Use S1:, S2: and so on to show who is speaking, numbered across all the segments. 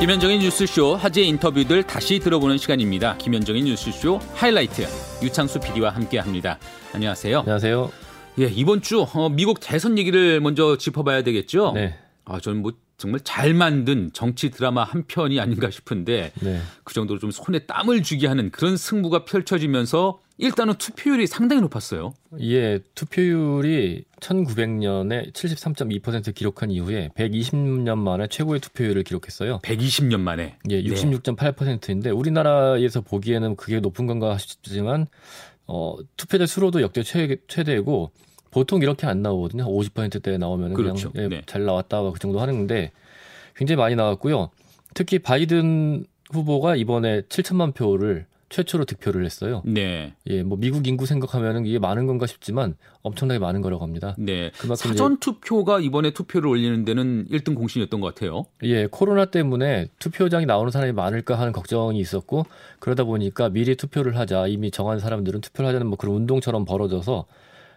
S1: 김현정의 뉴스쇼 화제 인터뷰들 다시 들어보는 시간입니다. 김현정의 뉴스쇼 하이라이트 유창수 PD와 함께합니다. 안녕하세요.
S2: 안녕하세요.
S1: 예, 이번 주 어, 미국 대선 얘기를 먼저 짚어봐야 되겠죠.
S2: 네.
S1: 아, 저는 뭐 정말 잘 만든 정치 드라마 한 편이 아닌가 싶은데
S2: 네.
S1: 그 정도로 좀 손에 땀을 쥐게 하는 그런 승부가 펼쳐지면서 일단은 투표율이 상당히 높았어요.
S2: 예, 투표율이 1900년에 73.2% 기록한 이후에 120년 만에 최고의 투표율을 기록했어요.
S1: 120년 만에.
S2: 예, 66.8%인데 우리나라에서 보기에는 그게 높은 건가 싶지만 어, 투표자 수로도 역대 최, 최대고 보통 이렇게 안 나오거든요. 50%대 나오면
S1: 그렇죠.
S2: 그냥 예,
S1: 네.
S2: 잘 나왔다 그 정도 하는데 굉장히 많이 나왔고요. 특히 바이든 후보가 이번에 7천만 표를 최초로 득표를 했어요.
S1: 네.
S2: 예, 뭐 미국 인구 생각하면은 이게 많은 건가 싶지만 엄청나게 많은 거라고 합니다.
S1: 네.
S2: 그만큼
S1: 사전 투표가 이번에 투표를 올리는 데는 1등 공신이었던 것 같아요.
S2: 예, 코로나 때문에 투표장에 나오는 사람이 많을까 하는 걱정이 있었고 그러다 보니까 미리 투표를 하자 이미 정한 사람들은 투표를 하자는 뭐 그런 운동처럼 벌어져서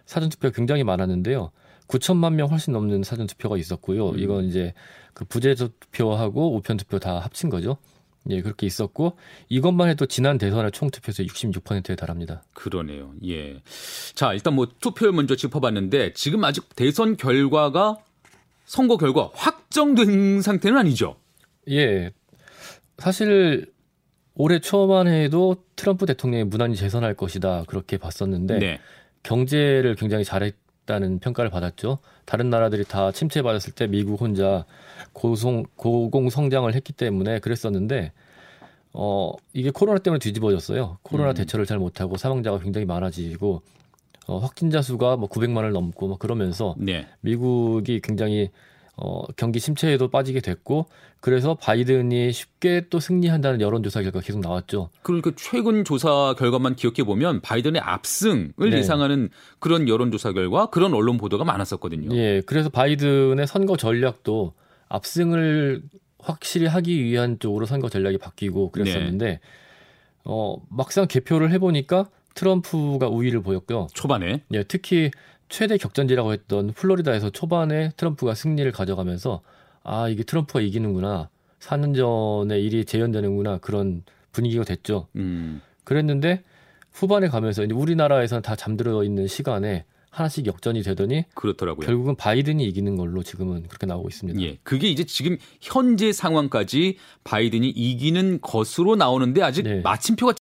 S2: 사전 투표가 굉장히 많았는데요. 9천만 명 훨씬 넘는 사전 투표가 있었고요.
S1: 음.
S2: 이건 이제 그 부재 투표하고 우편 투표 다 합친 거죠. 예, 그렇게 있었고 이것만 해도 지난 대선의 총 투표에서 66%에 달합니다.
S1: 그러네요. 예. 자, 일단 뭐 투표를 먼저 짚어봤는데 지금 아직 대선 결과가 선거 결과 확정된 상태는 아니죠.
S2: 예. 사실 올해 초만 해도 트럼프 대통령이 무난히 재선할 것이다 그렇게 봤었는데
S1: 네.
S2: 경제를 굉장히 잘했다는 평가를 받았죠. 다른 나라들이 다 침체받았을 때 미국 혼자 고성 고공 성장을 했기 때문에 그랬었는데 어 이게 코로나 때문에 뒤집어졌어요. 코로나
S1: 음.
S2: 대처를 잘 못하고 사망자가 굉장히 많아지고 어, 확진자 수가 뭐 900만을 넘고 막 그러면서
S1: 네.
S2: 미국이 굉장히 어, 경기 침체에도 빠지게 됐고 그래서 바이든이 쉽게 또 승리한다는 여론조사 결과 가 계속 나왔죠.
S1: 그러니까 최근 조사 결과만 기억해 보면 바이든의 압승을
S2: 네.
S1: 예상하는 그런 여론조사 결과 그런 언론 보도가 많았었거든요.
S2: 예, 그래서 바이든의 선거 전략도 압승을 확실히 하기 위한 쪽으로 선거 전략이 바뀌고 그랬었는데 어, 막상 개표를 해보니까 트럼프가 우위를 보였고요.
S1: 초반에
S2: 예, 특히 최대 격전지라고 했던 플로리다에서 초반에 트럼프가 승리를 가져가면서 아 이게 트럼프가 이기는구나 4년 전에 일이 재현되는구나 그런 분위기가 됐죠.
S1: 음,
S2: 그랬는데 후반에 가면서 이제 우리나라에서는 다 잠들어 있는 시간에 하나씩 역전이 되더니
S1: 그렇더라고요.
S2: 결국은 바이든이 이기는 걸로 지금은 그렇게 나오고 있습니다.
S1: 예, 그게 이제 지금 현재 상황까지 바이든이 이기는 것으로 나오는데 아직
S2: 네.
S1: 마침표가